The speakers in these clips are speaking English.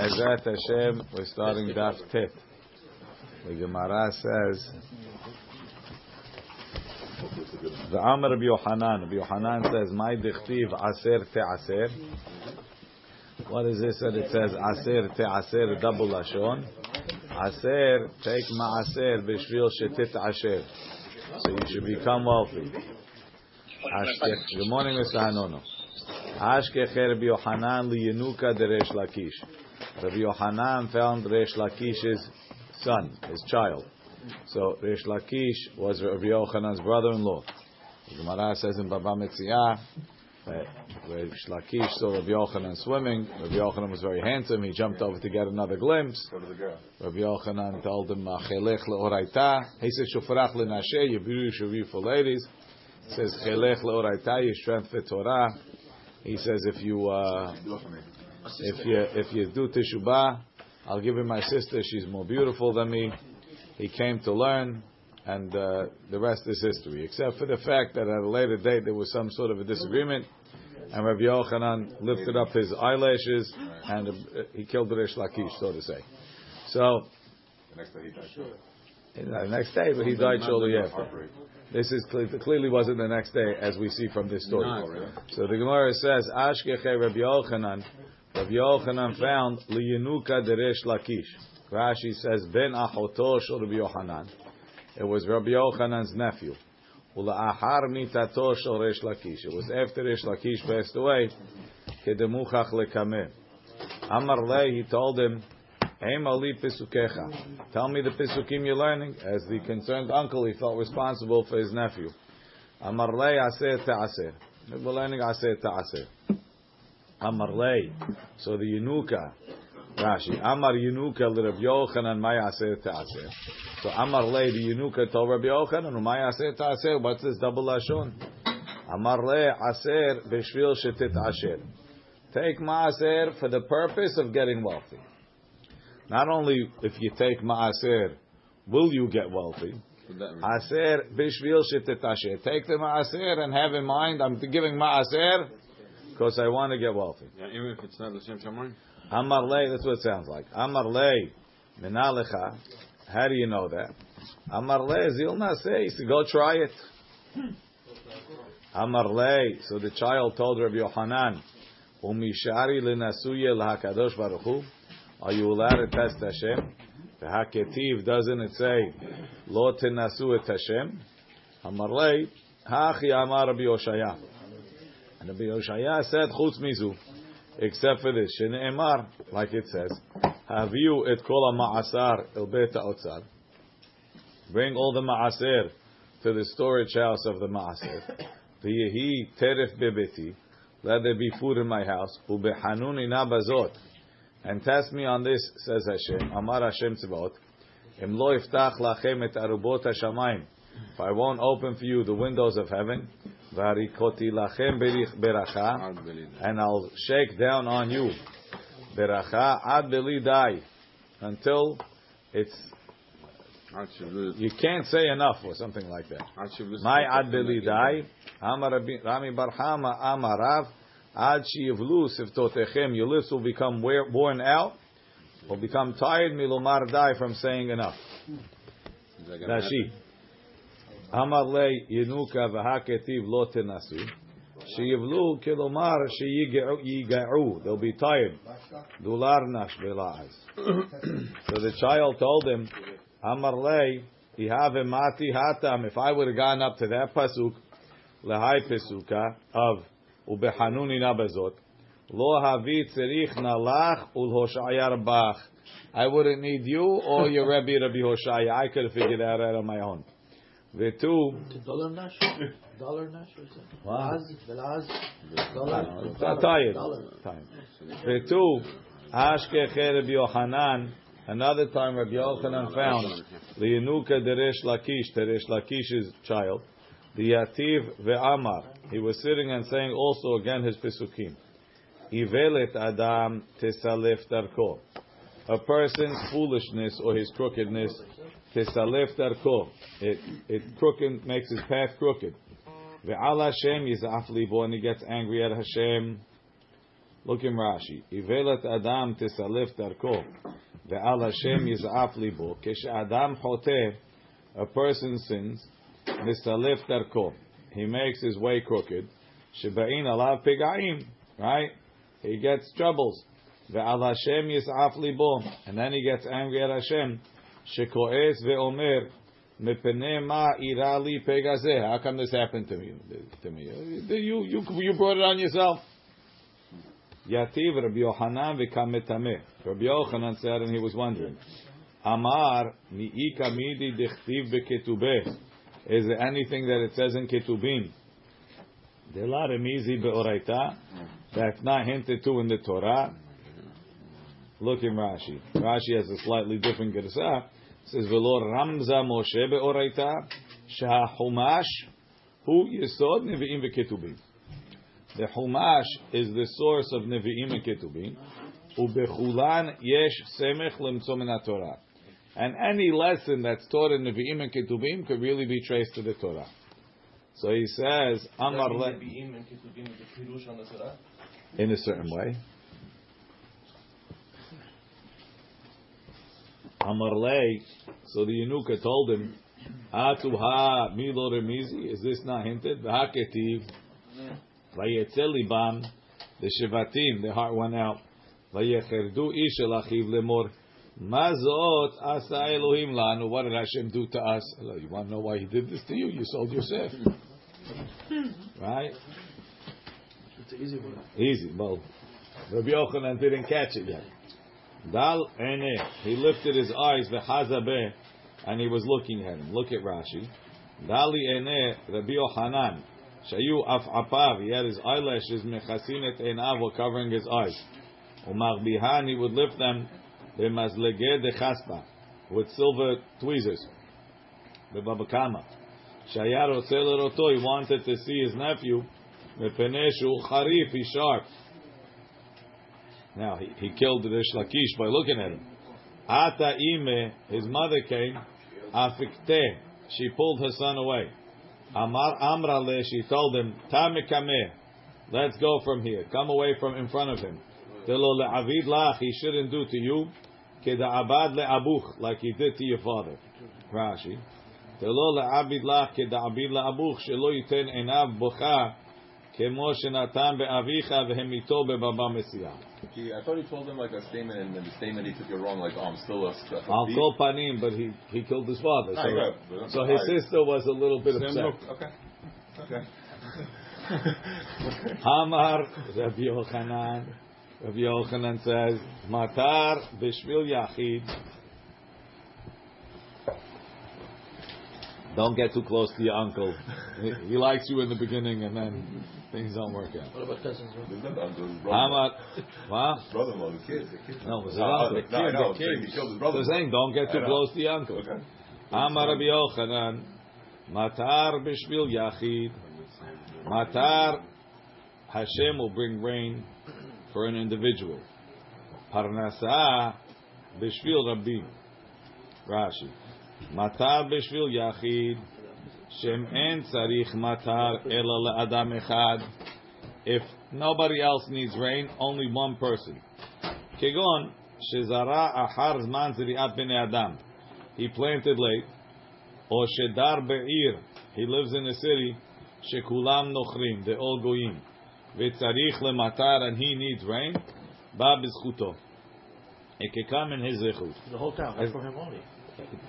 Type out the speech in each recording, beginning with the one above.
Ezrat Hashem, we're starting Daf Tet. The Gemara says, the Amr Rabbi Yohanan, Rabbi Yohanan says, My dichtiv aser te aser. What is this that it says aser te aser, double lashon? Aser, take ma'aser b'shvil shetit asher. So you should become wealthy. Good morning, Mr. Hanono. Ashkech Rabbi Yohanan liyenuka de Resh Lakish. Rabbi Yohanan found Resh Lakish's son, his child. So Resh Lakish was Rabbi Yochanan's brother-in-law. The Gemara says in Baba Metziah, Resh Lakish saw Rabbi Yochanan swimming. Rabbi Yochanan was very handsome. He jumped over to get another glimpse. Rabbi Yochanan told him, "Chelech leoraita." He said, "Shofarach lenashe, you should be for ladies." He says, "Chelech leoraita, you strength for Torah." He says, "If you uh, if you if you do teshubah, I'll give you my sister. She's more beautiful than me." He came to learn, and uh, the rest is history. Except for the fact that at a later date there was some sort of a disagreement, and Rabbi Yochanan lifted up his eyelashes, and uh, he killed Rish Lakish, so to say. So. The next day he died. The next day, but he died shortly after. This is clearly wasn't the next day, as we see from this story. So the Gemara says, Ashkeche Rabbi Yochanan, Rabbi Yochanan found liyenuka deresh Lakish. Rashi says, Ben achoto shel Rabbi Yochanan. It was Rabbi Yochanan's nephew. Ula'ahar mitato shel Resh Lakish. It was after Resh Lakish passed away. Kedemuchach lekameh. Amar le, he told him, Tell me the pisukim you're learning. As the concerned uncle, he felt responsible for his nephew. Amar lei aser ta'aser. We're learning aser ta'aser. Amar lei. So the Yenuka, Rashi. Amar Yenuka l'Rav Yochanan may aser ta'aser. So Amar lei, the Yenuka told Rabbi Yochanan, may aser ta'aser. What's this double lashon? Amar lei aser b'shvil shetit asher. Take ma'aser for the purpose of getting wealthy. Not only if you take ma'aser, will you get wealthy? Aser bishvil shetetasher. Take the ma'aser and have in mind, I'm giving ma'aser because I want to get wealthy. Yeah, even if it's not the same time. Amar lei, that's what it sounds like. Amar lei, minalecha. How do you know that? Amar lei, zil naseh. Go try it. Amar lei. So the child told Rabbi Yohanan, umishari lenasuye lahakadosh baruch hu. Are you allowed to test Hashem? The Haketiv doesn't it say Lo tenasu et Hashem? Amarlei Hachi Amar Rabbi Yoshaya. And Rabbi Yoshaya said Chutz mizu, except for this Emar, like it says Haviu et kol ma'asar el bet otzar. Bring all the ma'aser to the storage house of the ma'aser. V'yehi teref bebeti. Let there be food in my house. Ubehanuni nabazot. And test me on this, says Hashem. Amar Hashem Tzivot. Im lo iftach lachem et arubot hashamayim. If I won't open for you the windows of heaven, varikoti lachem beracha, and I'll shake down on you beracha ad dai until it's you can't say enough or something like that. My ad dai. Amar Rami Barhama Amarav. Ad sheyivlu siftotechem, your lips will become worn out, will become tired, milomar die from saying enough. Rashi. Amar le yenuka v'haketiv lo tenasu. Sheyivlu kilomar sheyiga'u. They'll be tired. Dular nash bela'az. So the child told him, Amar le, ihave mati hatam. If I would have gone up to that pasuk, lehai pesuka of ובחנוני נא בזאת, לא הביא צריך נלך ולהושעיה רבך. I wouldn't need you or your Rebbe Rabbi Hoshaya. I could have figured that out on my own. Dollar nash? Dollar nash? What? Velaz? Dollar? Tired. Time. Vetu. Ashkeche Rabbi Yochanan. Another time Rabbi Yochanan found Liyanuka Deresh Lakish, Deresh Lakish's child. The Yativ ve'amar. He was sitting and saying also again his pesukim. Ivelet adam tesalef darko. A person's foolishness or his crookedness tesalef darko. It it crooked makes his path crooked. Ve'al Hashem yizaf libo and he gets angry at Hashem. Look in Rashi. Ivelat Adam tisalif darko. Ve'al Hashem yiz'af libo. Adam chote, a person sins, misalif darko. He makes his way crooked. Sheba'in alav pigaim. Right? He gets troubles. Ve'al Hashem yiz'af libo. And then he gets angry at Hashem. How come this happened to me? To me, you you you brought it on yourself. Yativ Rabbi Yochanan v'kametame. Rabbi Yochanan said, and he was wondering, Amar mi'ika midi dechtiv beketubeh. Is there anything that it says in ketubim? Dela remizi beoraita. That's not hinted to in the Torah. Look in Rashi. Rashi has a slightly different gersa. says velo ramza Moshe beoraita shahumash hu yesod nevi'im v'ketubim. The Humash is the source of Nevi'im and Ketubim. Ubechulan yesh semech lemtzo min Torah. And any lesson that's taught in Nevi'im and Ketubim could really be traced to the Torah. So he says, Amar. In a certain way. Amar le... So the Yenuka told him, Atu ha milo remizi. Is this not hinted? V'haketiv. Vayetzel libam, the shevatim, the heart went out. Vayecherdu ish el achiv lemor. Mazot asa Elohim lanu. What did Hashem do to us? You want to know why He did this to you? You sold yourself, hmm. right? It's easy. Easy. Well, Rabbi Yochanan didn't catch it yet. Dal ene. He lifted his eyes v'chazabeh, and he was looking at him. Look at Rashi. Dali ene Rabbi Yochanan. Shayu af he had his eyelashes mechasin et einav were covering his eyes. Umarbihan, he would lift them b'mazlege de chaspa with silver tweezers. B'babakama. Shaya rotzel roto, he wanted to see his nephew. Mepeneshu charif, he's sharp. Now he, he killed the Lakish by looking at him. Ata ime, his mother came. Afikte, she pulled her son away. Amar Amrale, she told him, Tamikame, let's go from here. Come away from in front of him. Telo le'avid lach, he shouldn't do to you. Keda abad le'abuch, like he did to your father. Rashi. Telo le'avid lach, keda abid le'abuch, shelo yiten enav bocha, כמו שנתן באביך והמיתו בבבא מסיעה. I thought he told him like a statement, and the statement he took it wrong, like, oh, I'm still a... Al kol panim, but he, he killed his father. Ah, So, yeah. so his sister was a little bit upset. Okay. Okay. Hamar Rabbi Yochanan. Rabbi Yochanan says, Matar b'shvil yachid. Don't get too close to your uncle. He, he likes you in the beginning, and then things don't work out. What about cousins? bro? There's nothing until his Hamar, brother-in-law. what? Brother-in-law, the kid. The kid. No, it was his ah, uncle. the- no, I know, I'm saying he killed his brother. So saying, don't get too close to your uncle. Okay. Amar Rabbi Yochanan, Matar b'shvil yachid. Matar, Hashem will bring rain for an individual. Parnasa b'shvil rabim. Rashi. Matar b'shvil yachid. Shem en tzarich matar ela le'adam echad. If nobody else needs rain, only one person. Kegon, shezara achar zman zriat b'nei adam. He planted late. Or shedar be'ir. He lives in a city. Shekulam nochrim. They all goyim. V'tzarich lematar and he needs rain. Ba b'zchuto. It can come in his zechut. The whole town. That's for him only.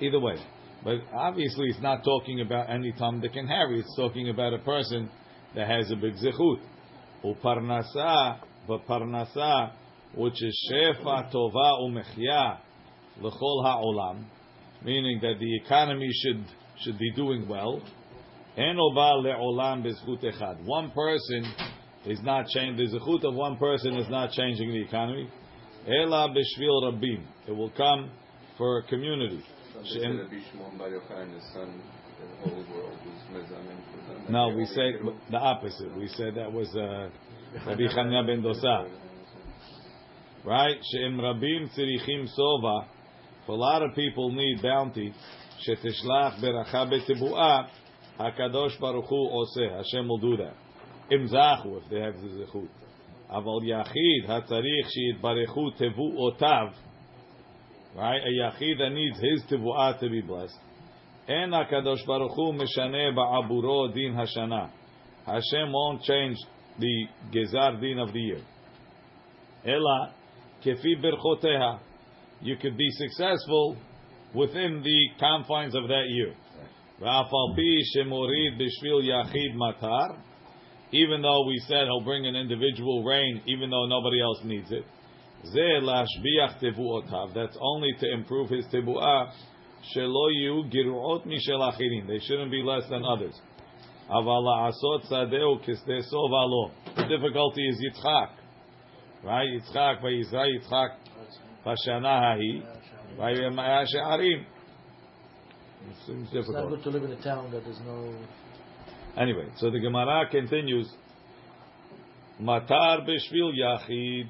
Either way. But obviously it's not talking about any Tom, Dick, and Harry. It's talking about a person that has a big zechut. Uparnasa, but parnasa, which is shefa tova umechya l'chol ha'olam, meaning that the economy should should be doing well. One person is not changing. The zechut of one person is not changing the economy. Ela b'shvil rabim. It will come for a community. No, we said the opposite. We said that was uh, Rabbi Chanina ben Dosa. Right? She'im rabim tzirichim sova. A lot of people need bounty, shetishlach beracha betebu'ah, HaKadosh Baruch Hu oseh. Hashem will do that. Im zachu, if they have the zechut. אבל יחיד הצריך שיתברכו תבואותיו right? A yachid that needs his tivuah to be blessed. En Hakadosh Baruch Hu mishane ba'aburo din hashana. Hashem won't change the gezar din of the year. Ela kefi berchoteha. You could be successful within the confines of that year. Even though we said he'll bring an individual rain, even though nobody else needs it. That's only to improve his tebu'ah. They shouldn't be less than others. The difficulty is Yitzchak. Right? Yitzchak, Vayizra Yitzchak, Pashana Hahi, Vayemaya She'arim. It seems difficult. Not good to live in a town that there's no... Anyway, so the Gemara continues. Matar b'shvil yachid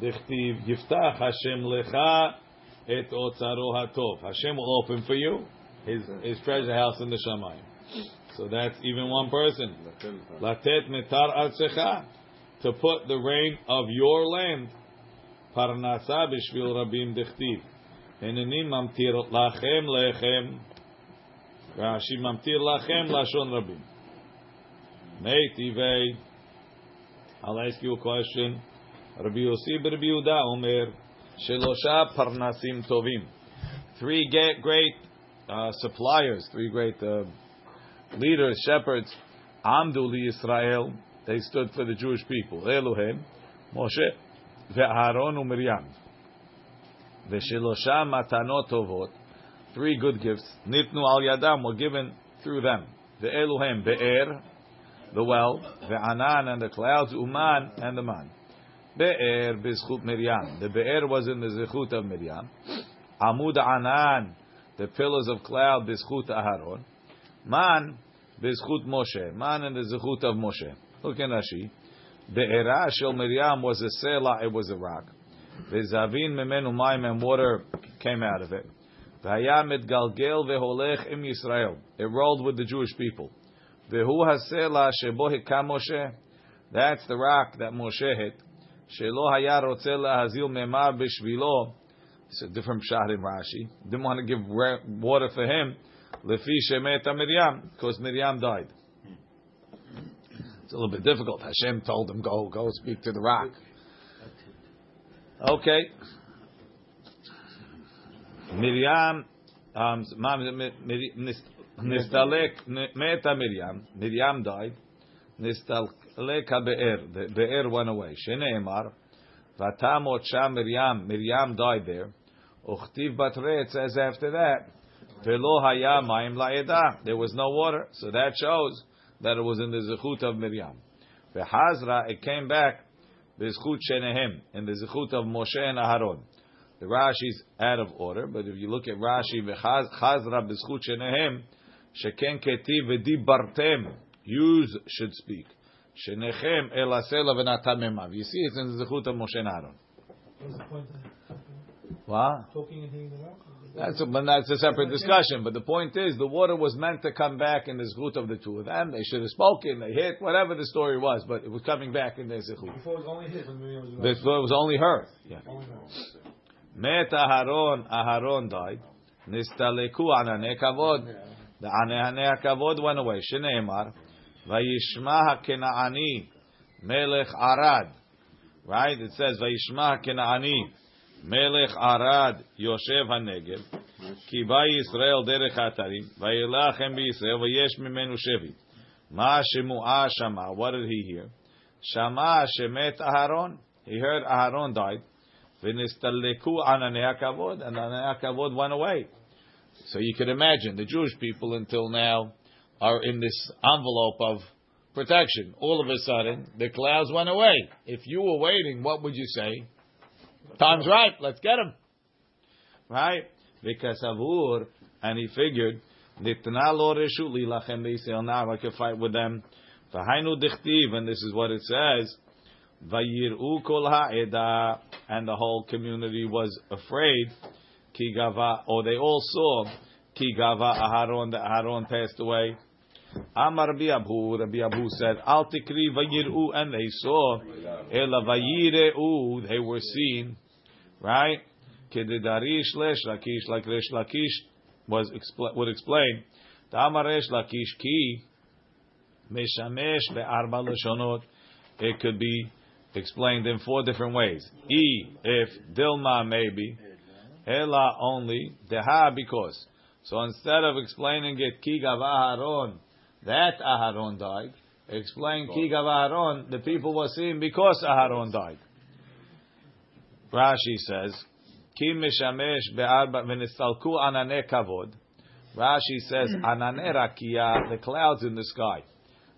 Dichtiv yiftach Hashem lecha et otzaro hatov. Hashem will open for you his his treasure house in the Shamayim. So that's even one person. Latet metar artzecha to put the rain of your land. Parnasa b'shvil rabim dichtiv. Heneni mamtir lachem lechem. Rashi mamtir lachem lashon rabim. Meitivei. I'll ask you a question. Rabbi Yossi Rabbi Yehuda Omer Shelosha Parnasim Tovim. Three great uh, suppliers, three great uh, leaders, shepherds. Amdu li Israel. They stood for the Jewish people. Elohim, Moshe, ve'Aaron u'Miriam. Ve'Shelosha matanot tovot. Three good gifts. Nitnu al yadam were given through them. The Elohim, Be'er, the well, the Anan and the clouds, Uman and the man. Be'er Miriam. The Be'er was in the zechut of Miriam. Amud Anan, the pillars of cloud, bizchut Aharon. Man, bizchut Moshe. Man in the zechut of Moshe. Look in Rashi. Be'era shel Miriam was a selah, it was a rock. Ve'zavin memenu mayim and water came out of it. V'haya mitgalgel ve'holech im Yisrael. It rolled with the Jewish people. Vehu hasela shebo hikam Moshe. That's the rock that Moshe hit. Shelo haya rotze lahazil memar b'shvilo. It's a different shot in Rashi. Didn't want to give water for him. Lefi shemeta Miriam, because Miriam died. It's a little bit difficult. Hashem told him, go, go speak to the rock. Okay. Miriam, um, Mam- Mi- Mi- Nis- Nistalek, Meta Miriam, Miriam died. Nistalek Be'er, the Be'er went away. Shene'emar, Vatamot Sham Miriam, Miriam died there. Uchtiv Batre, it says after that, Velo Haya Maim La'eda, there was no water. So that shows that it was in the Zechut of Miriam. V'Hazra, it came back, Bezchut Shenehem, in the Zechut of Moshe and Aharon. The Rashi's out of order, but if you look at Rashi, v'chazra b'zchut shenehem, sheken ketiv v'dibartem, yous should speak. Shenechem el asela v'natamemav. You see, it's in the zechut of Moshe and Aaron. What's the point of What? talking and hitting the rock? That's a, but that's a separate discussion. But the point is, the water was meant to come back in the zechut of the two of them. They should have spoken. They hit whatever the story was, but it was coming back in their zechut. Before it was only his when Miriam was only her. Yeah. Only. Met Aharon, Aharon died. Nistaleku anane kavod. The anane kavod went away. Shneimar, vayishma Kenaani, melech Arad. Right? It says vayishma Kenaani, melech Arad, Yoshev haNegev. כי בא ישראל דרך האתרים, וילחם בישראל, ויש ממנו שבי. מה שמועה שמע, what did he hear? שמע שמת אהרון, he heard Aharon died, ונסתלקו ענני הכבוד, and ענני הכבוד went away. So you can imagine, the Jewish people until now are in this envelope of protection. All of a sudden, the clouds went away. If you were waiting, what would you say? Time's right, let's get him. Right? Because Avur, and he figured, Nitna lo reshut lilachem b'Yisrael. Now I can fight with them. V'hainu dichtiv, and this is what it says. Kol ha'eda, and the whole community was afraid. Ki gava, or they all saw, ki gava Aharon, that Aharon passed away. Amar Rabbi Abu, Rabbi Abu said, Al tikri vayiru, and they saw, ela vayireu, they were seen, right? Kedidarish Resh Lakish, like lakish was expl- would explain. Tamar resh lakish ki meshamesh be'arba leshonot. It could be explained in four different ways. E, if Dilma maybe, Ela only, Deha because. So instead of explaining it Ki Gav Aharon, that Aharon died, explain Ki Gav Aharon, the people were seeing because Aharon died. Rashi says, Ki Mishamesh Be'arba V'nistalku Anane Kavod. Rashi says, mm. Anane Rakia, the clouds in the sky.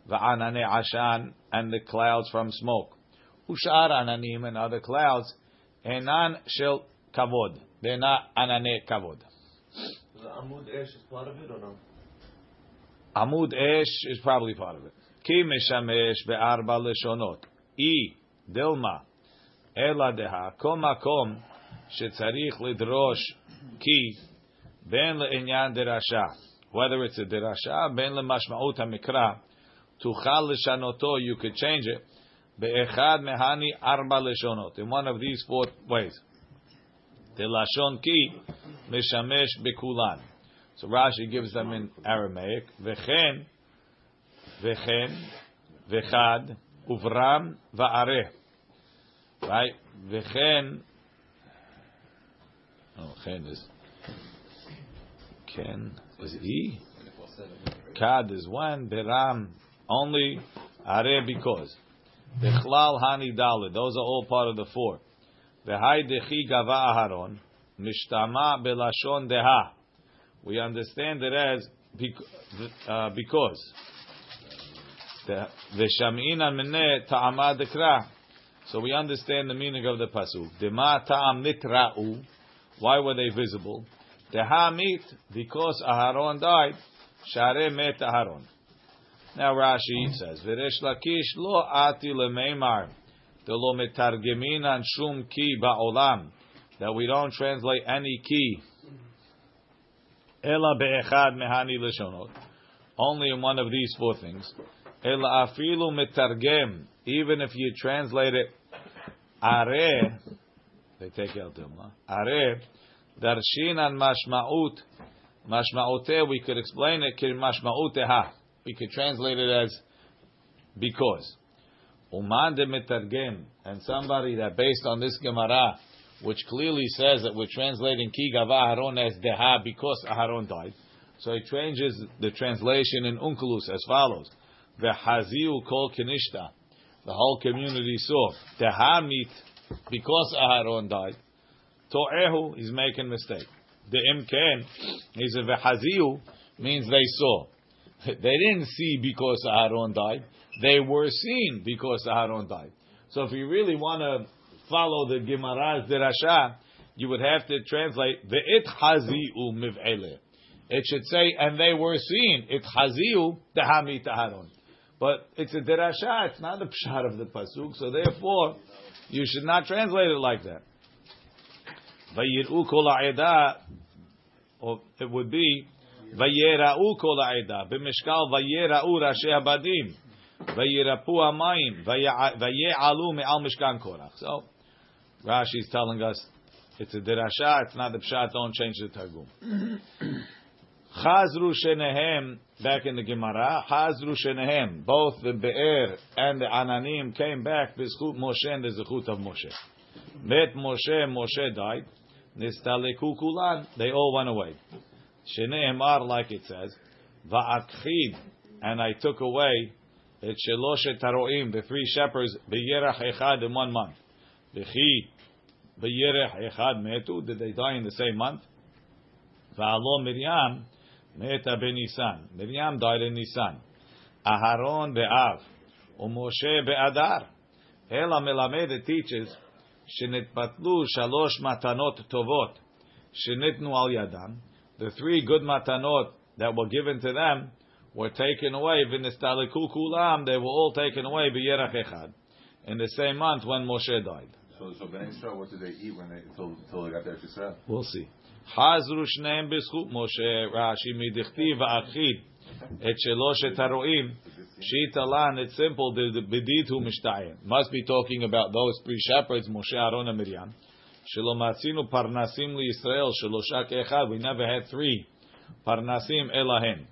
V'anane Ashan, and the clouds from smoke. Ushar Ananim and other clouds, Enan Shel Kavod. They're not Anane Kavod. The Amud Esh is part of it or no? Amud Esh is probably part of it. Ki Meshamesh Be'arba Leshonot. E Dilma, Ela Deha, Kom Shetzarich Lidrosh, Ki, Ben Le'inyan Derasha. Whether it's a Derasha, Ben Le'mashma'ut HaMikra, Tuchal Leshanoto, you could change it. Be'echad Mehani Arba Leshonot. In one of these four ways. Delashon Ki, Meshamesh Bekulan. So Rashi gives them in Aramaic. Vechen, vechen, vechad, uvram, va'areh. Right? Vechen. Oh, chen is. Ken is E. Kad is one. Beram only. Are because. Bechlal hani dalid. Those are all part of the four. V'hai dechi gava aharon. Mishtama belashon deha. We understand it as uh, because. V'sham'ina mineh ta'ama dekra. So we understand the meaning of the pasuk. Dema ta'am nitra'u. Why were they visible? Deha mit, because Aharon died. Share met Aharon. Now Rashi says, V'resh lakish lo ati lemeimar. De lo metargeminan shum ki ba'olam. That we don't translate any ki. Ela be'echad mehani leshonot. Only in one of these four things. Ela afilu metargem. Even if you translate it, are, they take out Dilma, are, darshinan mashma'ut, mashma'ute, we could explain it, kir mashma'uteha. We could translate it as because. Uman de metargem, and somebody that based on this Gemara, which clearly says that we're translating ki gava Aharon as deha because Aharon died. So it changes the translation in Onkelos as follows: Ve'haziu kol kenishta. The whole community saw deha mit because Aharon died. To'ehu is making mistake. The imken, he said ve'haziu means they saw. They didn't see because Aharon died. They were seen because Aharon died. So if you really want to follow the Gemara's derasha, you would have to translate the it haziu miv'ele. It should say, and they were seen it haziu dehami taharon. But it's a derasha; it's not the pshat of the pasuk. So therefore, you should not translate it like that. Vayiru kol or it would be vayera'u kol ha'edah b'mishkal vayera'u rashi habadim. Vayirapu amayim vaye'alu me'al mishkan korach. So Rashi is telling us it's a derasha, it's not the pshat. Don't change the targum. Chazru shenehem back in the Gemara. Chazru shenehem both the be'er and the ananim came back b'zchut Moshe and the zechut of Moshe. Met Moshe, Moshe died. Nistaleku kulan. They all went away. Sheneemar like it says. Va'akchid and I took away את שלושת הרועים, the three shepherds, בירח אחד in one month. וכי V'yerech echad metu. Did they die in the same month? V'alo Miriam meta benisan. Miriam died in Nisan. Aharon be'av. Umoshe be'adar. Ela melamed teaches shenitpatlu shalosh matanot tovot shenitnu al yadam. The three good matanot that were given to them were taken away. V'nistaliku kulam. They were all taken away. B'yerech echad. In the same month when Moshe died. So, so Ben Israel, what did they eat when they until, until they got there to Israel? We'll see. Hazru shneim b'schut Moshe Rashi midichti va'achid Et sheloshet haroim. Shita lan. It's simple. The the beditu mishtayim. Must be talking about those three shepherds, Moshe, Aaron, and Miriam. Shelo matzinu parnasim liYisrael shelosha keechad. We never had three parnasim elahem.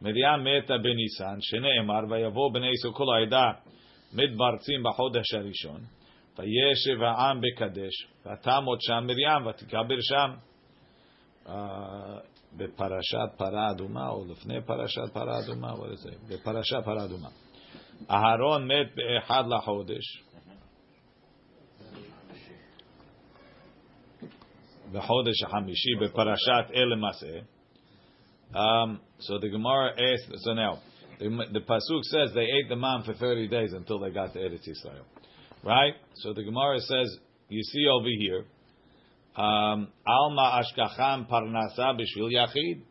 Miriam meta benisan. Sheneemar vayavo bnei Yisrael kol ha'eda מתברצים בחודש הראשון, וישב העם בקדש, ותמות שם מרים, ותקבר שם. אה, בפרשת פרה אדומה, או לפני פרשת פרה אדומה, what is it? בפרשת פרה אדומה. אהרון מת באחד לחודש, בחודש החמישי, בפרשת אל מסעה. Um, so the Gemara asked, so now, the, the Pasuk says they ate the man for 30 days until they got to Eretz Yisrael. Right? So the Gemara says, you see over here, um, Alma Ashkacham Parnasa Bishvil Yachid.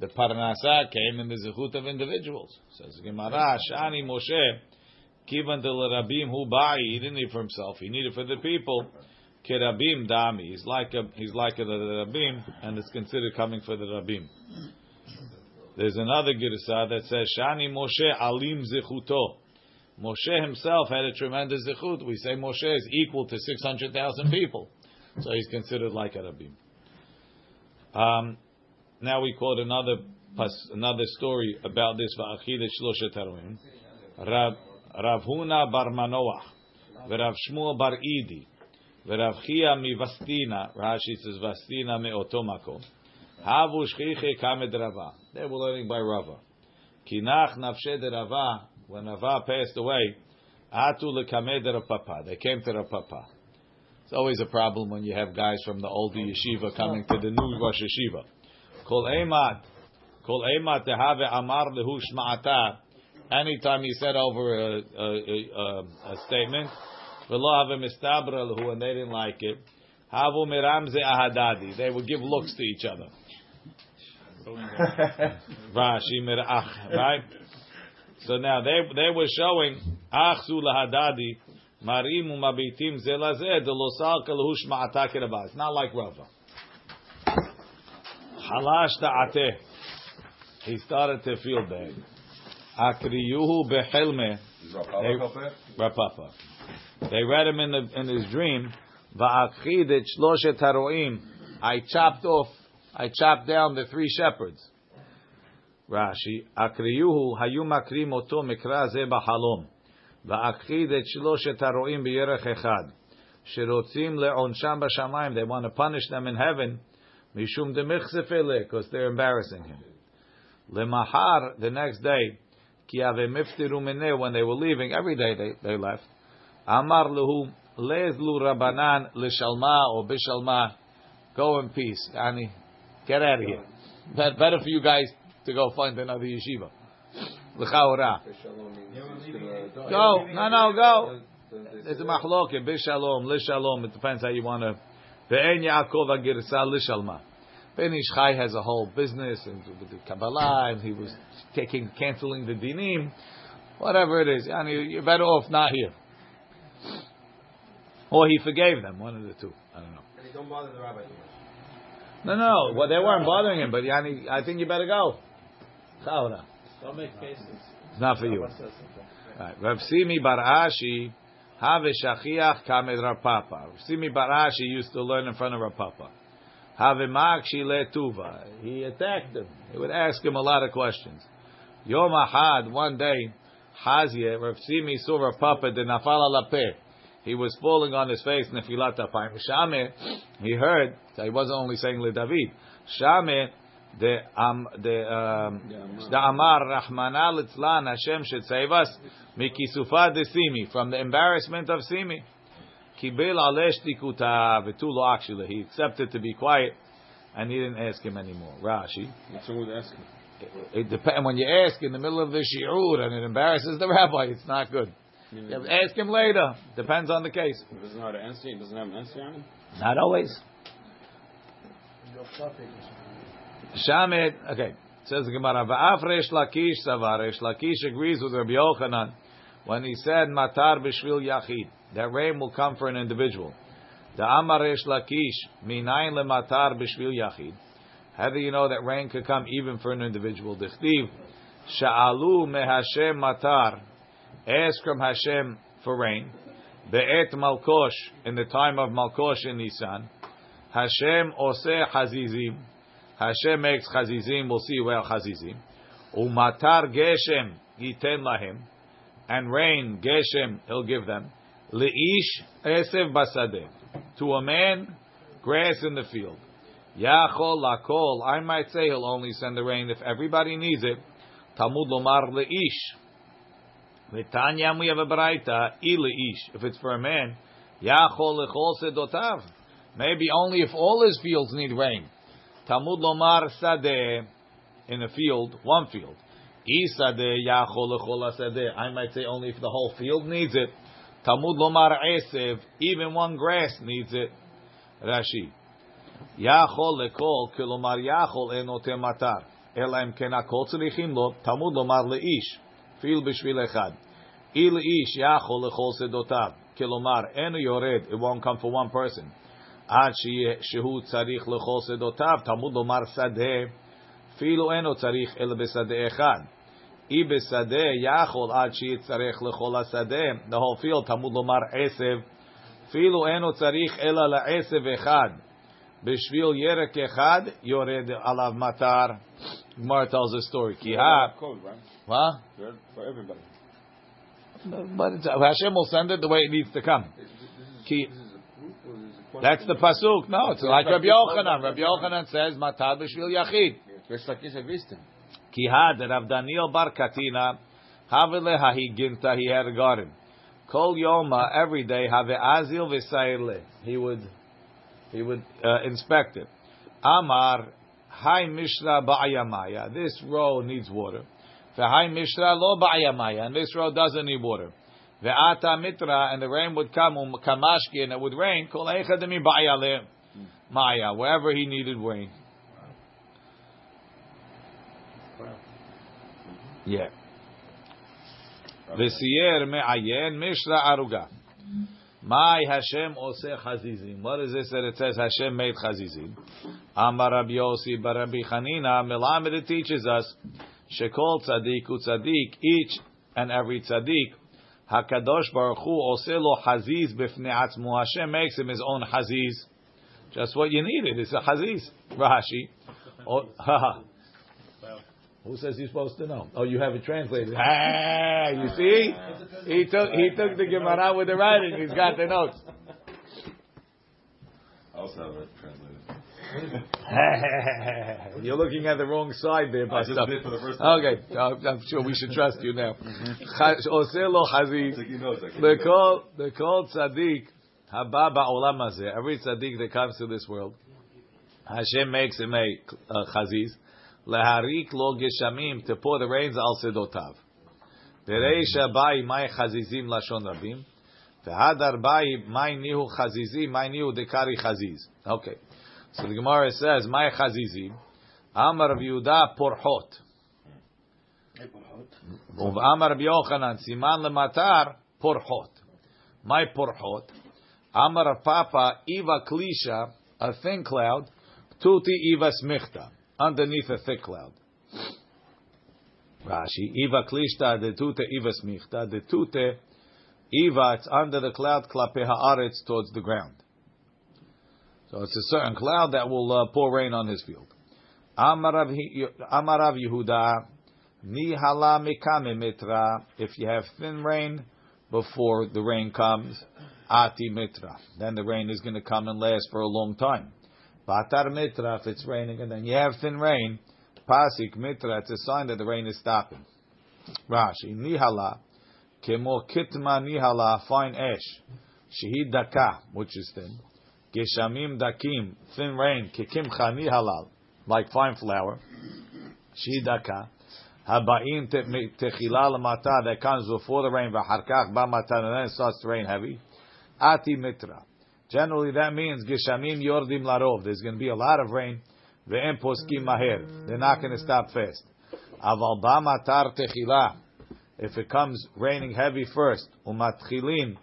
The Parnasa came in the Zechut of individuals. Says Gemara, Shani Moshe, Kivan de Rabim Hu Ba'i, he didn't need for himself, he needed for the people. Kerabim Dami, he's like a, he's like a, the Rabim, and it's considered coming for the Rabim. There's another Girsa that says, Shani Moshe Alim Zechuto. Moshe himself had a tremendous zechut. We say Moshe is equal to 600,000 people. So he's considered like a Rabim. Um, now we quote another another story about this Va'achidet Shloshet Haroim. Rav, Rav Huna bar Manoach, V'Rav Shmuel bar Idi, V'Rav Chia mi Vastina, Rashi says Vastina me Otomako. Havu shchiche kamed Rava. They were learning by Rava. Kinach nafshe de Rava, when Rava passed away, atu lekamed Papa. They came to Rav Papa. It's always a problem when you have guys from the older yeshiva coming to the new Rosh Yeshiva. Kol emat, kol emat tehave amar lehu shma'ata. Anytime he said over a, a, a, a statement, v'lo have mistabra lehu, and they didn't like it. Havu miramze ahadadi. They would give looks to each other. Rashi mirach, right? So now they they were showing achzu lahadadi marim umabitim zelazeh delosal kalush ma'atak It's not like Rava. Halash ta'ateh. He started to feel bad. Akriyuhu behelme. Rapapa. They read him in the in his dream. Va'achid et shloshet haroim. I chopped off I chopped down the three shepherds. Rashi, Akriyuhu hayu makrim oto mikra ze b'halom, va'akchid et shloshet haroim b'yerech echad, sherotzim le'onsham b'shamayim, they want to punish them in heaven, mishum demichsefele, because they're embarrassing him. Lemahar, the next day, ki ave miftiru mineh, when they were leaving, every day they, they left, amar lehu, lezlu rabanan l'shalma or b'shalma, go in peace, yani, Get out of here. Better for you guys to go find another yeshiva. L'chaora. Go. No, no, go. There's a machloket. Bishalom, lishalom. It depends how you want to. Ve'en Yaakov agirsa lishalma. Ben Ish Chai has a whole business and with the Kabbalah, and he was taking, canceling the dinim. Whatever it is. Yani, you're better off not here. Or he forgave them, one of the two. I don't know. And he don't bother the rabbi too much. No, no, well, they weren't bothering him, but Yani, I think you better go. Chaura. Don't make faces. It's not for you. Right. Rav Simi Bar Ashi, Have Shachiach Kamed Rav Papa. Rav Simi Bar Ashi used to learn in front of Rav Papa. Have Makshi Le Tuva. He attacked him. He would ask him a lot of questions. Yom Ahad, one day, Hazia, Rav Simi saw Rav Papa, the Nafal Alapeh he was falling on his face nefilat apayim. Shame, he heard. So he wasn't only saying le David. Shame, the um, the um, the Amar Rahmana Litzlan Hashem should save us mikisufa de simi from the embarrassment of simi. Kibel alesh tikuta vetulo actually he accepted to be quiet and he didn't ask him anymore. Rashi. What's wrong with asking? It depends when you ask in the middle of the shiur and it embarrasses the rabbi. It's not good. You ask him later. Depends on the case. He doesn't know how to answer. He doesn't have an answer on him. Not always. Shamet. Okay. Says the Gemara. Va'af Resh Lakish savar. Resh Lakish agrees with Rabbi Yochanan when he said matar Bishvil yachid. That rain will come for an individual. The Amar Resh Lakish minayin lematar Bishvil yachid. How do you know that rain could come even for an individual? Dichtiv Sha'alu me Hashem matar. Ask from Hashem for rain. Be'et Malkosh, in the time of Malkosh in Nisan. Hashem oseh chazizim. Hashem makes chazizim. We'll see where chazizim. Umatar geshem yiten lahem. And rain, geshem, he'll give them. Leish esev basadeh. To a man, grass in the field. Yachol lakol. I might say he'll only send the rain if everybody needs it. Talmud lomar leish. V'tanya we have a baraita ish. If it's for a man, yachol lechol sedotav. Maybe only if all his fields need rain. Talmud lomar sadeh in a field, one field. Isadeh yachol lechol sadeh. I might say only if the whole field needs it. Talmud lomar esev. Even one grass needs it. Rashi. Yachol lekol kilomar yachol enote matar. Ela im ken akol tzrichim lo. Talmud lomar leish. Fil b'shvil echad. Il ish yachol lechol sedotav. Kilomar enu yored. It won't come for one person. עד שהוא צריך לכל שדותיו, תלמוד לומר שדה, אפילו אינו צריך אלא בשדה אחד. אי בשדה יכול עד שיצטרך לכל השדה, the whole field, תלמוד לומר עשב, אפילו אינו צריך אלא לעשב אחד. בשביל ירק אחד יורד עליו מטר. Gemara tells a story. כי ה... Code, right? What? Good For everybody. But it's, Hashem will send it the way it needs to come. Ki, that's the pasuk. No, it's like Rabbi Yochanan. Rabbi Yochanan says, "Matar b'shvil yachid." Just like this, I wisdom. Ki had Rav Daniel Bar Katina, havele hahiginta. He had a garden. Kol yoma every day have azil v'sayle. He would, he would uh, inspect it. Amar Hai Mishra ba'ayamaya. This row needs water. V'hai Mishra lo ba'ayamaya. And this row doesn't need water. Ve'ata mitra, and the rain would come, um, kamashki, and it would rain, kol eichademi ba'ayale, maya, wherever he needed rain. Yeah. V'siyer me'ayen mishra aruga. My Hashem oseh chazizim. What is this that it says Hashem made chazizim? Amar Rabbi Yossi bar Rabbi Chanina, Melamed teaches us, shekol tzadik u tzadik, each and every tzadik, Hakadosh Baruch Hu oseh lo haziz b'fnei atzmu. Hashem makes him his own haziz. Just what you needed. It's a haziz. Rashi. Oh, Who says you're supposed to know? Oh, you have it translated. Ah, you see? He took he took the Gemara with the writing. He's got the notes. I also have it translated. You're looking at the wrong side there, I just did for the first time. Okay, I'm sure we should trust you now. Oseh lo haziz. Taking notes. I can The call, the call tzaddik, haba ba'olam hazeh. Every tzaddik that comes to this world, Hashem makes him a uh, chaziz. Leharik lo geshamim, to pour the rains al sedotav. Bereish abai mai chazizim lashon rabim. V'hadar bai mai nihu chazizim, mai nihu dekari chaziz. Okay. So the Gemara says, mai chazizim. Amar Rav Yehuda porhot. Amar Rabbi Yochanan, siman lematar porhot. My porhot. Amar Papa, iva klisha, a thin cloud, tuti iva smichta, underneath a thick cloud. Rashi, iva klishta, the tute iva smichta, the tute iva, it's under the cloud, klape haaretz, towards the ground. So it's a certain cloud that will uh, pour rain on his field. Amar Rav Hi- Amar Rav Yehuda, Nihala mikame mitra. If you have thin rain before the rain comes, ati mitra. Then the rain is going to come and last for a long time. Batar mitra. If it's raining and then you have thin rain, pasik mitra. It's a sign that the rain is stopping. Rashi nihala kemo kitma nihala fine ash. Shehid daka, which is thin. Geshamim dakim, thin rain. Kikimcha nihalal, like fine flour. Shehid daka. Haba'im techila lamata that comes before the rain, v'harkach ba'mata, and then it starts to rain heavy. Ati mitra. Generally, that means geshamim yordim larov. There's going to be a lot of rain. Ve'em poskim maher. They're not going to stop fast. Aval ba'matar techila. If it comes raining heavy first, umatchilin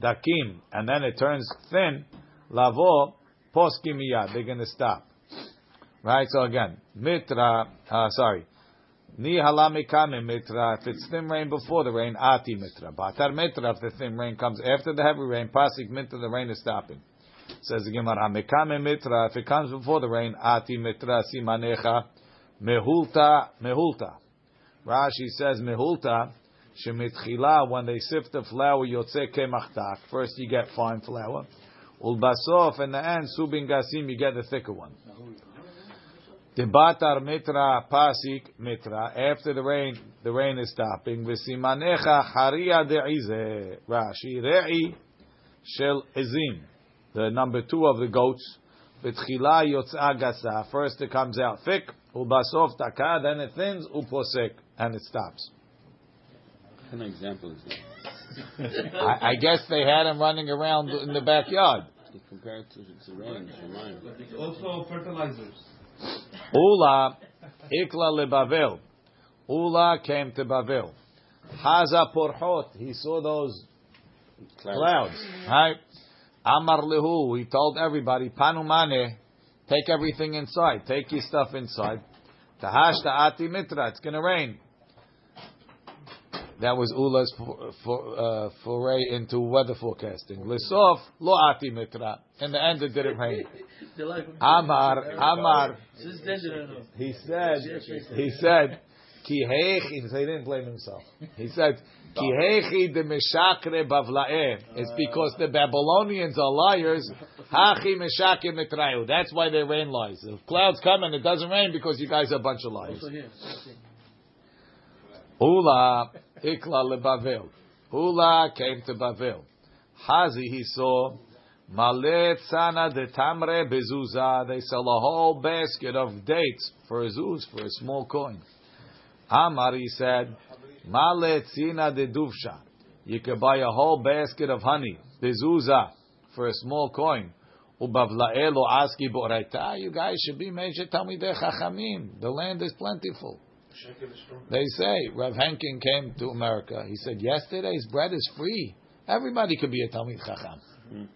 dakim, and then it turns thin, lavo poskim. They're going to stop. Right. So again, mitra. Uh, sorry. Ni halamikame mitra. If it's thin rain before the rain, ati mitra. Batar mitra. If the thin rain comes after the heavy rain, pasik mitra. The rain is stopping. Says the Gemara, mekame mitra. If it comes before the rain, ati mitra simanecha mehulta mehulta. Rashi says mehulta. Shemitchila, when they sift the flour, yotze kemachtak. First you get fine flour. Ulbasof, in the end, subin gasim, you get the thicker one. Debatar mitra pasik mitra. After the rain, the rain is stopping. V'simanecha haria de'ize. Rashi re'i shel ezim. The number two of the goats. V'tchila yotza gasa. First it comes out thick. Ulbasof taka. Then it thins. Uposek. And it stops. Of example is that? I, I guess they had him running around in the backyard. You compare it to the rain, it's a rain. It's also fertilizers. Ula ikla lebavel. Ula came to Bavel. Haza porhot. He saw those clouds. Right? Amar lehu. He told everybody, panumane, take everything inside. Take your stuff inside. Tahash ta'ati mitra. It's going to rain. That was Ula's for, for, uh, foray into weather forecasting. Lisof lo ati mitra. In the end, it didn't rain. Amar, Amar. Since then, they don't know. He said, he said, ki so he didn't blame himself. He said, ki heichi de meshakre bavlae. It's because the Babylonians are liars. Hachi meshake mitrayu. That's why they rain lies. If clouds come and it doesn't rain because you guys are a bunch of liars. Also here, same thing. Ula ikla lebavel. Ula came to Bavel. Hazi he saw Malet tzana de tamre bezuza. They sell a whole basket of dates for a zuz, for a small coin. Amar he said, Malet tzina de duvsha. You could buy a whole basket of honey, bezuza, for a small coin. Ubavlaelo aski boraita. You guys should be major talmidei chachamim. The land is plentiful. They say Rav Henkin came to America. He said yesterday's bread is free. Everybody could be a talmid chacham.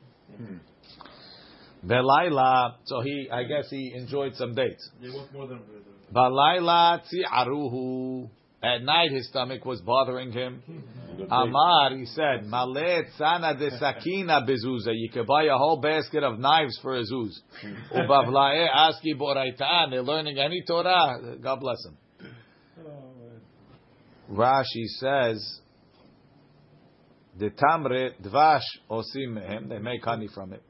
Belaila, so he, I guess he enjoyed some dates. They want more than bread. Balaila tzi'aruhu. At night his stomach was bothering him. Amar, he said, Male tzana de sakina bezuza. You could buy a whole basket of knives for a zuz. Ubavlae aski boraita. They're learning any Torah. God bless him. Rashi says, the tamre dvash osim mehem. They make honey from it.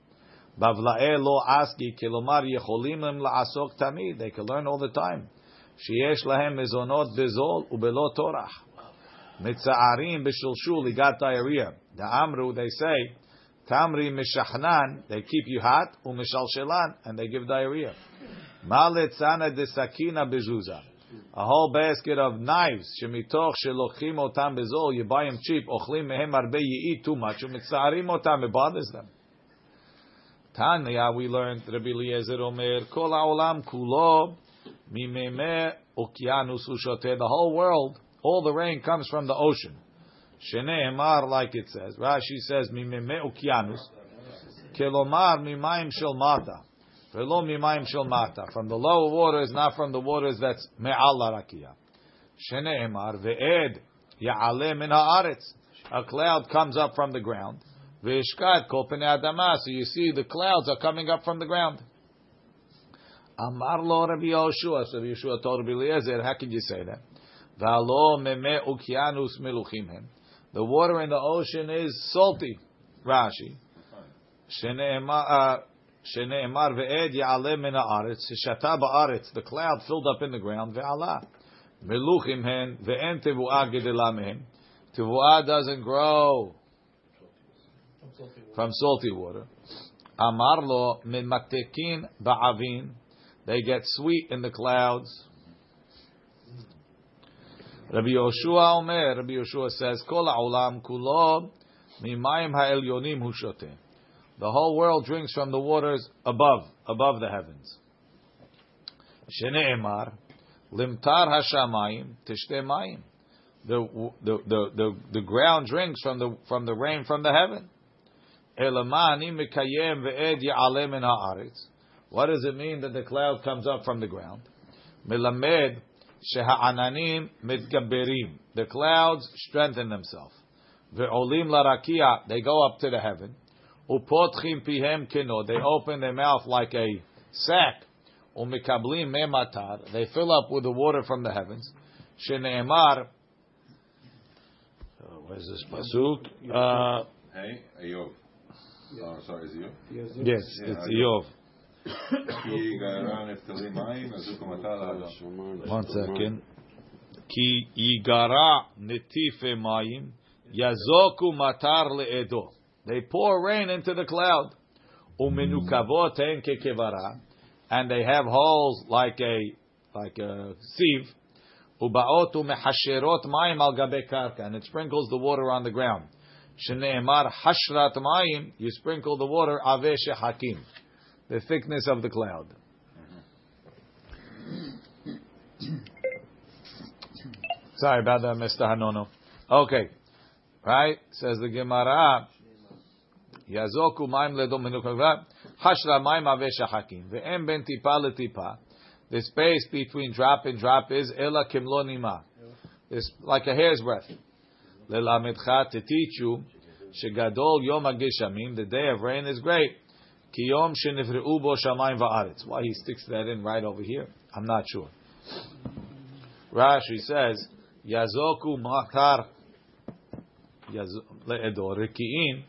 Bavlae lo aski kilomar yecholim em laasok tamid. They can learn all the time. Sheyesh lahem mezonot bezol ubelo torah. Mitzaarim b'shulshul. He got diarrhea. The amru they say tamri mishachnan. They keep you hot umishalshelan and they give diarrhea. Maletzana de sakina bejuza. A whole basket of knives. Shemitoch shelochim otam bezol. You buy them cheap. Ochlim mehem arbe. You eat too much. Umitzaarim otam. It bothers them. Tanya, we learned Rabbi Eliezer Omer, Kol Haolam Kulo, Mimeme Okeanus Ushote. The whole world, all the rain comes from the ocean. Shene Emar, like it says. Rashi says, Mimeme Okeanus. Kelomar Mimayim Shel Mata. From the lower waters, not from the waters that's Me'al Larakia. Shene Emar, Ve'ed Ya'ale Min Haaretz. A cloud comes up from the ground. Vishkat kol adama. So you see the clouds are coming up from the ground. Amar lo Rabbi Yoshua. So Yoshua told Rabbi Eliezer, how can you say that? V'alo meme ukianus meluchim hem. The water in the ocean is salty. Rashi. Shene'emar uh, ve'ed ya'aleh min ha'aretz. Shata ba'aretz. The cloud filled up in the ground. Ve'ala. Meluchim hen. Ve'en tevu'ah gedela mehem. Tevu'ah doesn't grow from salty water. Amarlo mimatekin ba'avin. They get sweet in the clouds. Rabbi Yoshua Omer, Rabbi Yoshua says, Kol ha'olam kulo mimayim ha'elyonim hu shoteh. The whole world drinks from the waters above, above the heavens. Shene'emar, limtar hashamayim tishteh mayim. The, the, the, the, ground drinks from the, from the rain from the heaven. Elamani mikayem ve'ed ya'alem in ha'aretz. What does it mean that the cloud comes up from the ground? Melamed Sheha'ananim mitgaberim. The clouds strengthen themselves. Ve'olim larakia. They go up to the heaven. Upotchim pihem kino. They open their mouth like a sack. Umikablim mematar. They fill up with the water from the heavens. Sheneemar. Uh, Where's this pasuk? Uh, hey, Ayov. Oh, sorry, is Ayov? Yes, it's Ayov. One second. Ki igara netife mayim yazoku matar leedo. They pour rain into the cloud. And they have holes like a like a sieve. And it sprinkles the water on the ground. You sprinkle the water hakim, the thickness of the cloud. Sorry about that, Mr. Hanono. Okay. Right? Says the Gemara. Yazoku maim ledom menukavrat. Hashra maim avesha hakim. Ve'em ben tipa letipa. The space between drop and drop is ela kimlo nima. It's like a hair's breadth. Lelamedcha to teach you. Shegadol yom hageshamim. The day of rain is great. Ki yom shenifreu bo shamayim va'aretz. Why he sticks that in right over here? I'm not sure. Rashi says, Yazoku makar le'edo riki'in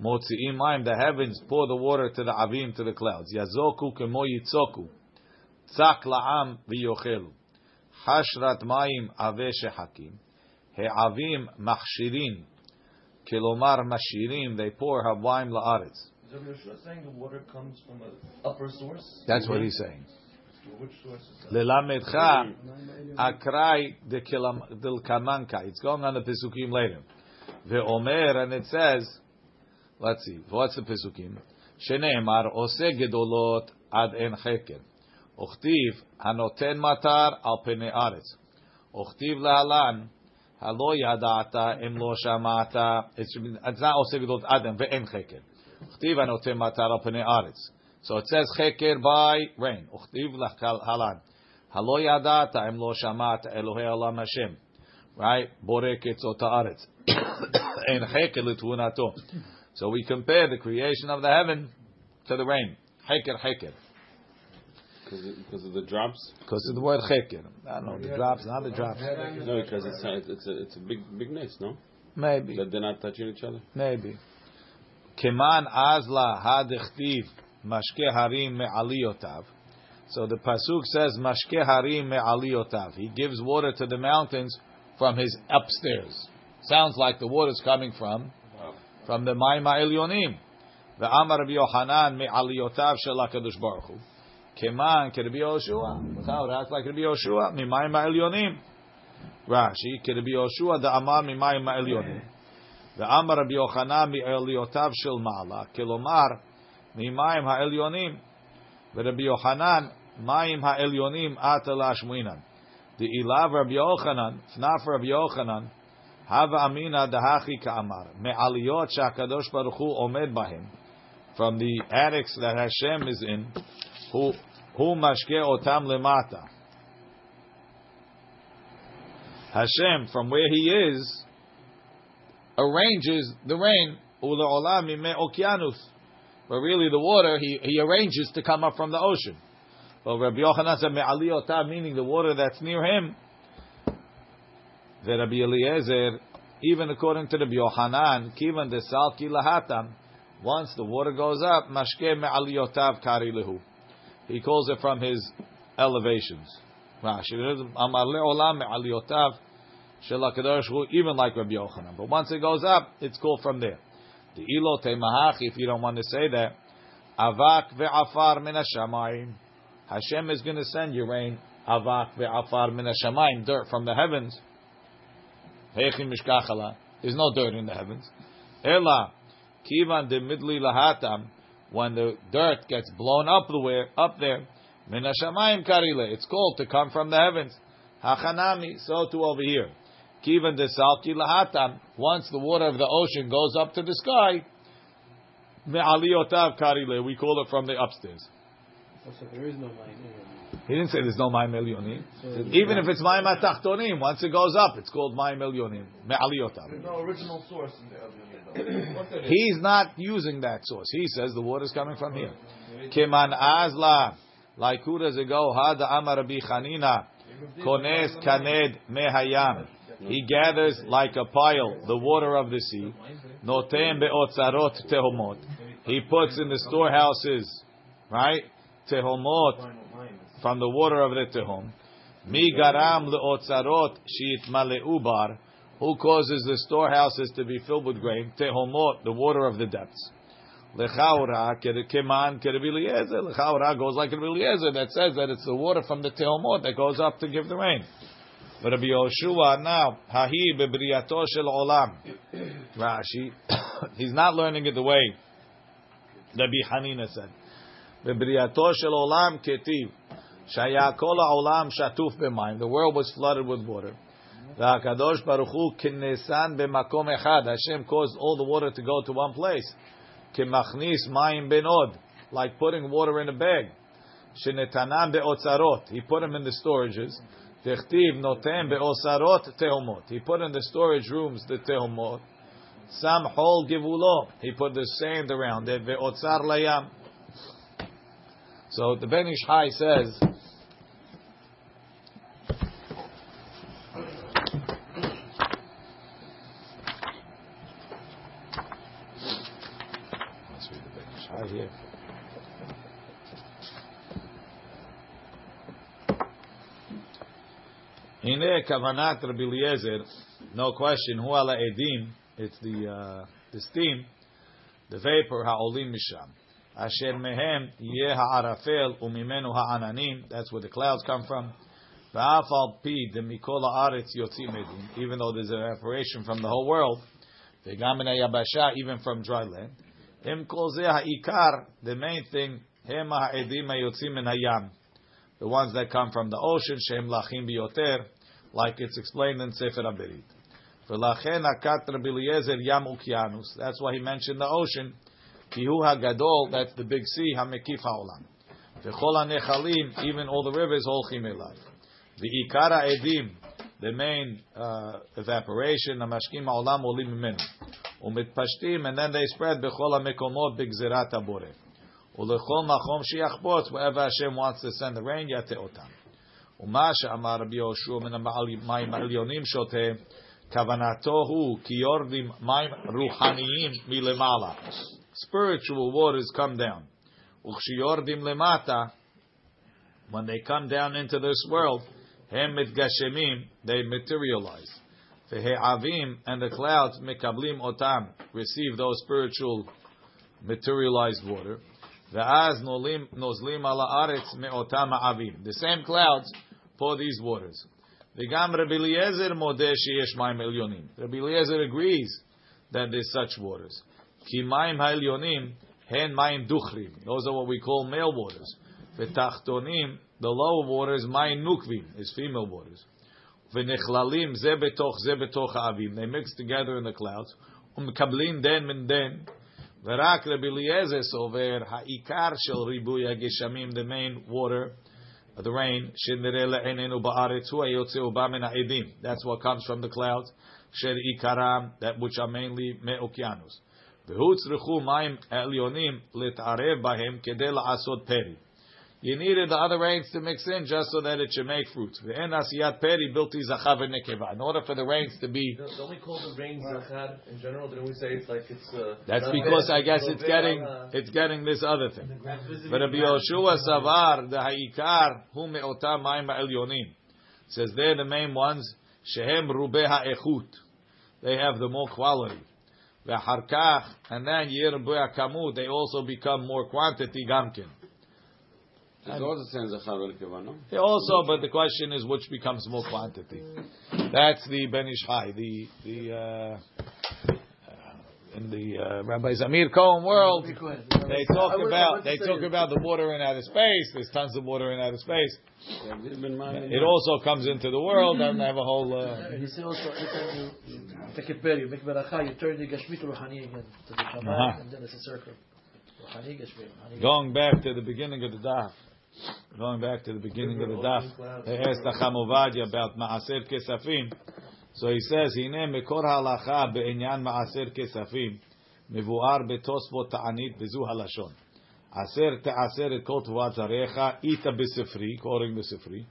motzi'im mayim. The heavens pour the water to the avim, to the clouds. Yazoku kemo yitzoku. Tzak la'am v'yochelu. Hashrat mayim ave shehakim. He'avim machshirin. Kilomar mashirin. They pour havaim la'aretz. Is Yeshua saying the water comes from an upper source? That's what he's saying. Which source is that? Lelamedcha akrai del kamanka. It's going on the Pesukim later. Ve'omer, and it says, let's see, what's the Pesukim? Sheneemar ose gedolot ad en. Uchtiv hanoten matar al pene aretz. Uchtiv lahalan halo yadata shamata. It's not ose gedolot ad en ve'en cheker. Uchtiv hanoten matar al pene aretz. So it says cheker by rain. Uchtiv lahalan. Halo yadata shamata Elohei olam Hashem. Right? Borek etzot haaretz. En cheker. So we compare the creation of the heaven to the rain. Cheker, cheker. Because of, the drops? Because of the word cheker. I don't know, the drops, not the drops. No, because it's a, it's a, it's a big big nest, no? Maybe, That they're not touching each other? maybe. Keman azla hadechtiv mashke harim me'aliotav. So the pasuk says mashke harim me'aliotav. He gives water to the mountains from his upstairs. Sounds like the water's coming from from the Maima Elyonim. The Amar Rabbi Yohanan me'aliotav shel HaKadosh Baruch Hu. Keman keRabbi Yoshua. Without that's like Rabbi Yoshua mimayim Elyonim. Rashi keRabbi Yoshua the Amar mimayim Elyonim. The Amar Rabbi Yochanan me'eliotav shel Ma'ala. Kelomar mimayim ha'elyonim. ורבי יוחנן, מים העליונים עתה להשמינן. דאילב רבי יוחנן, פנף רבי יוחנן, Hava amina dahachi me aliyot shakadosh baruch hu omed bahim. From the attics that Hashem is in, who who mashke otam lemata. Hashem, from where He is, arranges the rain ulaolam me okeanus. But really, the water he, he arranges to come up from the ocean. Well, Rabbi Yochanan said me'aliyotah, meaning the water that's near him the Rabbi Eliezer, even according to Rabbi Yochanan, kivan de salki lahatam, once the water goes up, mashke me'aliyotav kari lehu. He calls it from his elevations. Even like Rabbi Yochanan. But once it goes up, it's called from there. The ilo temahach, if you don't want to say that, avak ve'afar min hashamayim. Hashem is going to send you rain. Avak ve'afar min hashamayim, dirt from the heavens. Mishkachala. There's no dirt in the heavens. Ela kivan de midli lahatam. When the dirt gets blown up the way, up there, min hashamayim karile. It's called to come from the heavens. Hachanami. So too over here. Kivan de salki lahatam. Once the water of the ocean goes up to the sky, me'aliyotav karile. We call it from the upstairs. So there is no. He didn't say there's no Mayim Elyonim. Even if it's Mayim Atachtonim, once it goes up, it's called Mayim Elyonim. Me'aliyotam. There's no original source in the Elyonim. He's not using that source. He says the water is coming from here. Keman azla, like who does it go? Hada amar Rabbi Chanina, kones kaned mehayam. He gathers like a pile the water of the sea. Notem beotzarot tehomot. He puts in the storehouses, right? Tehomot from the water of the tehom. Mi garam leotzarot shit maleubar. Who causes the storehouses to be filled with grain? Tehomot, the water of the depths. Lechaura keman kerebi Eliezer. Lechaura goes like Rabbi Eliezer that says that it's the water from the tehomot that goes up to give the rain. But Rabbi Yoshua now hahi bebriyato shel olam. Rashi, he's not learning it the way Rabbi Chanina said. Bebriyato shel olam ketiv. The world was flooded with water. The Va'akadosh baruch hu kinesan b'makom echad. Hashem caused all the water to go to one place. Kimachnis mayim benod. Like putting water in a bag. Shenetanan be'otzarot. He put them in the storages. Techtiv notem be'osarot tehomot. He put in the storage rooms the tehomot. Sam hol givulo. He put the sand around it. Ve'otzar layam. So the Ben Ish Hai says kavanat Rabbi Eliezer, no question, hu ala edim, it's the, uh, the steam, the vapor ha'olim misham. Asher mehem yeh ha'arafel umimenu ha'ananim, that's where the clouds come from. Va'af pi de mikol ha'aretz yotzim edim, even though there's evaporation from the whole world, v'gam min ha'yabasha, even from dry land. Hem kol zeh ha'ikar, the main thing, hem ha'edim ha'yotzim min hayam. The ones that come from the ocean, shem lachim biyoter, like it's explained in Sefer ukianus. That's why he mentioned the ocean. Kihu hagadol, that's the big sea, hamekif ha'olam. V'chol hanechalim, even all the rivers, holchim elav. V'ikara edim, the main uh, evaporation, hamashkim ha'olam olim mimenu. Umitpashtim, and then they spread b'chol hamekomot b'gzerat haboreh. Ulechol makom shiachbot, wherever Hashem wants to send the rain, yate otam. ומה שאמר רבי יהושע מן המים העליונים שותה, כוונתו הוא כי יורדים מים רוחניים מלמעלה. Spiritual waters come down. וכשיורדים למטה, when they come down into this world, הם מתגשמים, they materialize. והעבים and the clouds מקבלים אותם, receive those spiritual materialized water. Ve'az nozlim ala aretz me'otam ha'avim. The same clouds pour these waters. V'gam Rabbi Eliezer modeh sheyesh mayim elyonim. Rabbi Eliezer agrees that there's such waters. Ki mayim ha'elyonim hen mayim duchrim. Those are what we call male waters. V'tachtonim, the lower waters, mayim nukvim, is female waters. V'nechlalim ze betoch ze betoch ha'avim. They mix together in the clouds. Umkablim den min den. The main water, the rain. Shenere le'enenu. That's what comes from the clouds. That which are mainly me'okianus. V'hu tzrichu. You needed the other rains to mix in just so that it should make fruit. In order for the rains to be. No, don't we call the rains zachar in general? Didn't we say it's like it's. Uh, That's because I guess it's getting uh, it's getting this other thing. But Rabbi Yoshua Savar the Haikar whom meotam ma'im elyonim says they're the main ones. Shehem rubeha echut. They have the more quality. V'harkach and then yirbuya kamut. They also become more quantity gamkin. It also says Zachar Elkeva, also, but the question is which becomes more quantity. That's the Ben Ish Hai, the, the, uh, uh, in the uh, Rabbi Zamir Cohen world, they talk about they talk about the water in outer space. There's tons of water in outer space. It also comes into the world and they have a whole. Uh, He said also every time you, you take a prayer, you make beracha, you turn the gashmi to ruhani again to the Shabbat, Uh-huh. and then it's a circle. Ruhani, gashmi, ruhani. going back to the beginning of the daf, going back to the beginning of the daf, he asked the Chacham Ovadia about Maaser Kesafim. So he says, "Hine mekor halacha beinyan Maaser Kesafim, mevuar betosvot ta'anit bezu halashon. Aser te'aser et kol tevuat zarecha, ita besefri, according to sefri.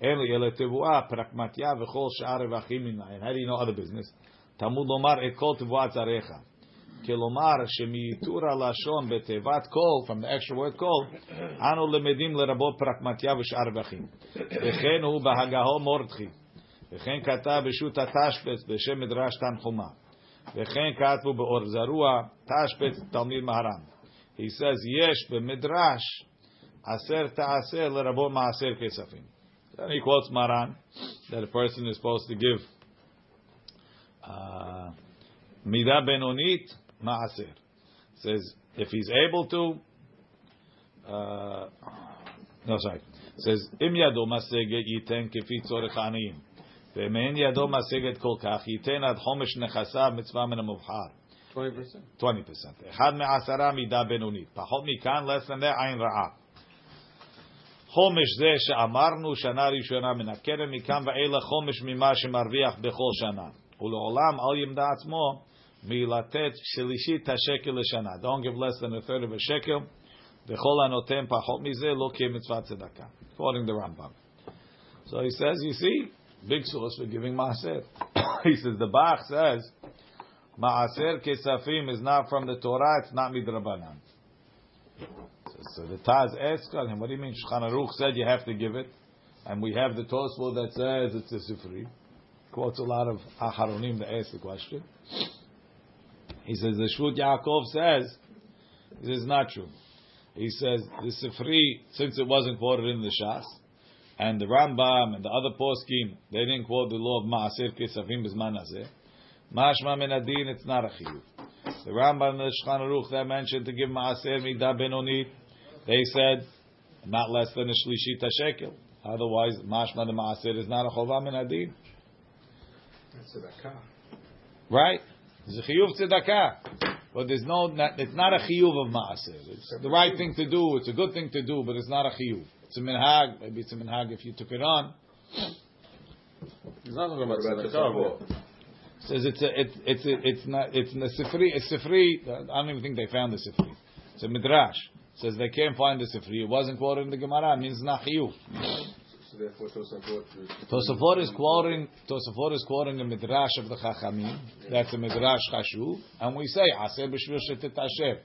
Eli ele tevua, prakmatia v'chol sh'ar evachim minayin. How do you know other business? Tamud lomar et kol. כלומר שמייתור הלשון בתיבת כל, from the extra word כל, אנו למדים לרבות פרקמטיה ושאר רווחים. וכן הוא בהגהו מורדכי. וכן כתב בשו"ת התשבץ בשם מדרש תנחומה. וכן כתבו באור זרוע תשבץ תלמיד מהר"ם. He says יש במדרש עשר תעשר לרבות מעשר כספים. Then he quotes Maran that a person is supposed to give uh, מידה בינונית מעשר. Says if he's able to, uh, no sorry. Says אם ידו משגת ייתן כפי צורך העניים. ואם אין ידו משגת כל כך ייתן עד חומש נכסיו מצווה מן המובחר. 20%. 20%. אחד מעשרה מידה בינונית. פחות מכאן, less than that, עין רעה. חומש זה שאמרנו שנה ראשונה מן הקרן, מכאן ואילך חומש ממה שמרוויח בכל שנה. ולעולם אל ימדע עצמו milatet shelishit hashekel l'shana. Don't give less than a third of a shekel. V'chol anotem pachot mizeh lo kiyeh mitzvah tzedakah. According the Rambam. So he says, you see, big source for giving maaser. he says, the Bach says, maaser kesafim is not from the Torah, it's not midrabanan. So, so the Taz asked him, what do you mean? Shulchan Aruch said you have to give it, and we have the Tosfot that says it's a Sifri. Quotes a lot of Aharonim that ask the question. He says the Shvut Yaakov says this is not true. He says the sifri, since it wasn't quoted in the Shas, and the Rambam and the other poskim, they didn't quote the law of Maaser Kesafim Bizman Hazeh. Mashma min adin, it's not a chiyuv. The Rambam and the Shulchan Aruch that mentioned to give Maaser Midah Benonit, they said not less than a Shlishit shekel. Otherwise, Mashma the Maaser is not a Chovah min adin. Right? It's a chiyuv tzedakah. But there's no, it's not a chiyuv of maaser. It's the right thing to do. It's a good thing to do, but it's not a chiyuv. It's a minhag. Maybe it's a minhag if you took it on. He's not talking about What tzedakah. Says it's a, it's it's a, it's not it's a sifri. It's sifri. I don't even think they found the sifri. It's a midrash. Says they can't find the sifri. It wasn't quoted in the Gemara. It means not chiyuv. So therefore Tosafot is... Tosafot is quoting Tosafot is quoting a midrash of the Chachamim. That's a midrash chashuv, and we say aser b'shvil shetet asher.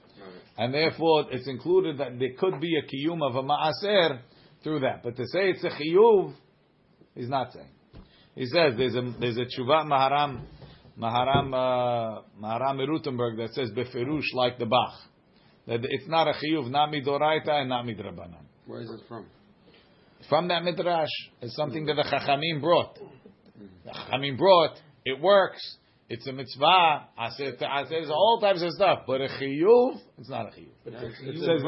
And therefore, it's included that there could be a kiyum of a ma'aser through that. But to say it's a chiyuv, he's not saying. He says there's a there's a tshuva maharam maharam uh, maharam Rothenburg that says beferush like the Bach that it's not a chiyuv, not midoraita and not midrabanan. Where is it from? From that midrash, it's something that the chachamim brought. The chachamim brought. It works. It's a mitzvah. I said, I said, there's all types of stuff, but a chiyuv, it's not a chiyuv. It says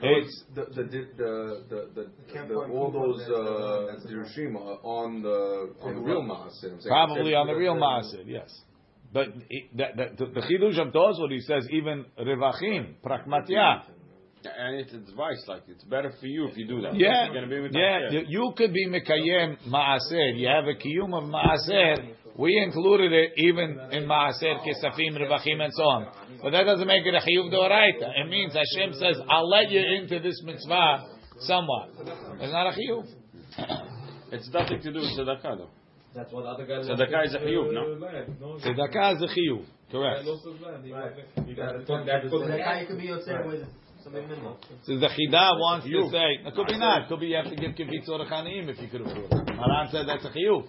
It's the the the the, the, the all those uh, dirushim are on the on the real maaser. Probably on the real maaser, yes. But it, that, that, the, the chidush of Tosfot, he says even revachim, prakmatya. And it's advice, like it's better for you if you do that. Yeah, You're gonna be with yeah. You, you could be mekayem maaser. You have a kiyum of maaser. We included it even in maaser kesafim revachim and so on. But that doesn't make it a chiyuv doraita. It means Hashem says, "I'll let you into this mitzvah somewhat." It's not a chiyuv. It's nothing to do with tzedakah, though. That's what other guys Tzedakah is a chiyuv, no? Tzedakah is a chiyuv. Correct. Tzedakah could be yotzei with something minimal. So the chida wants to say, it could be not. It could be you have to give kivitz or chanim if you could afford it. Maran said that's a chiyuv.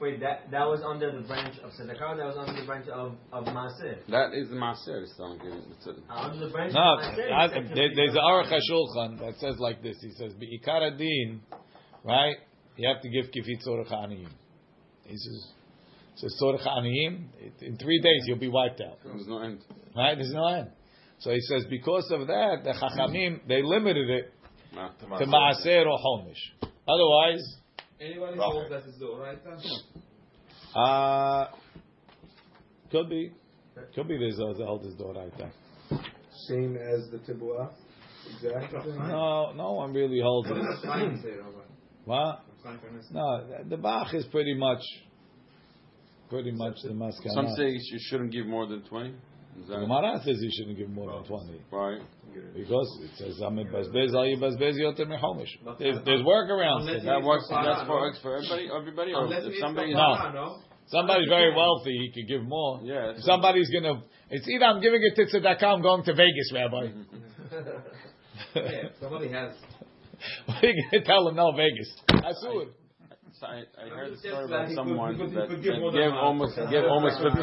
Wait, that that was under the branch of tzedakah. That was under the branch of of maaser. That is the maaser. It's not giving. Uh, under the branch No, of maaser. I- there- there's be a Aruch HaShulchan that says like this. He says, "Be'ikar adin, right? You have to give kifit tzorach. He says, "says tzorach aniyim. In three days you'll be wiped out, There's no end. right? There's no end." So he says, because of that, the Chachamim they limited it Nah. to maaser or homish. Otherwise, Anybody holds that is the oraita? uh, could be, could be there's a oldest door right there. same as the tibua? Exactly. No, no one really holds it. What? No, the Bach is pretty much, pretty much the maskana. Some say you shouldn't give more than 20. Is The Gemara says you shouldn't give more than oh, twenty right? because it says "Amid bazbez al yibazbez yoter mechomish." There's there's workarounds. Unless That you works. give That's kapara, for no? for everybody. Everybody, or Unless if it's somebody. kapara, no? Somebody's very wealthy, he could give more. Yeah. If somebody's gonna, it's either I'm giving it to tzedakah, I'm going to Vegas, Rabbi. Yeah, somebody has. what are you gonna tell him? No, Vegas. Asur. I, I heard the story that about someone he that, give that gave almost gave almost fifty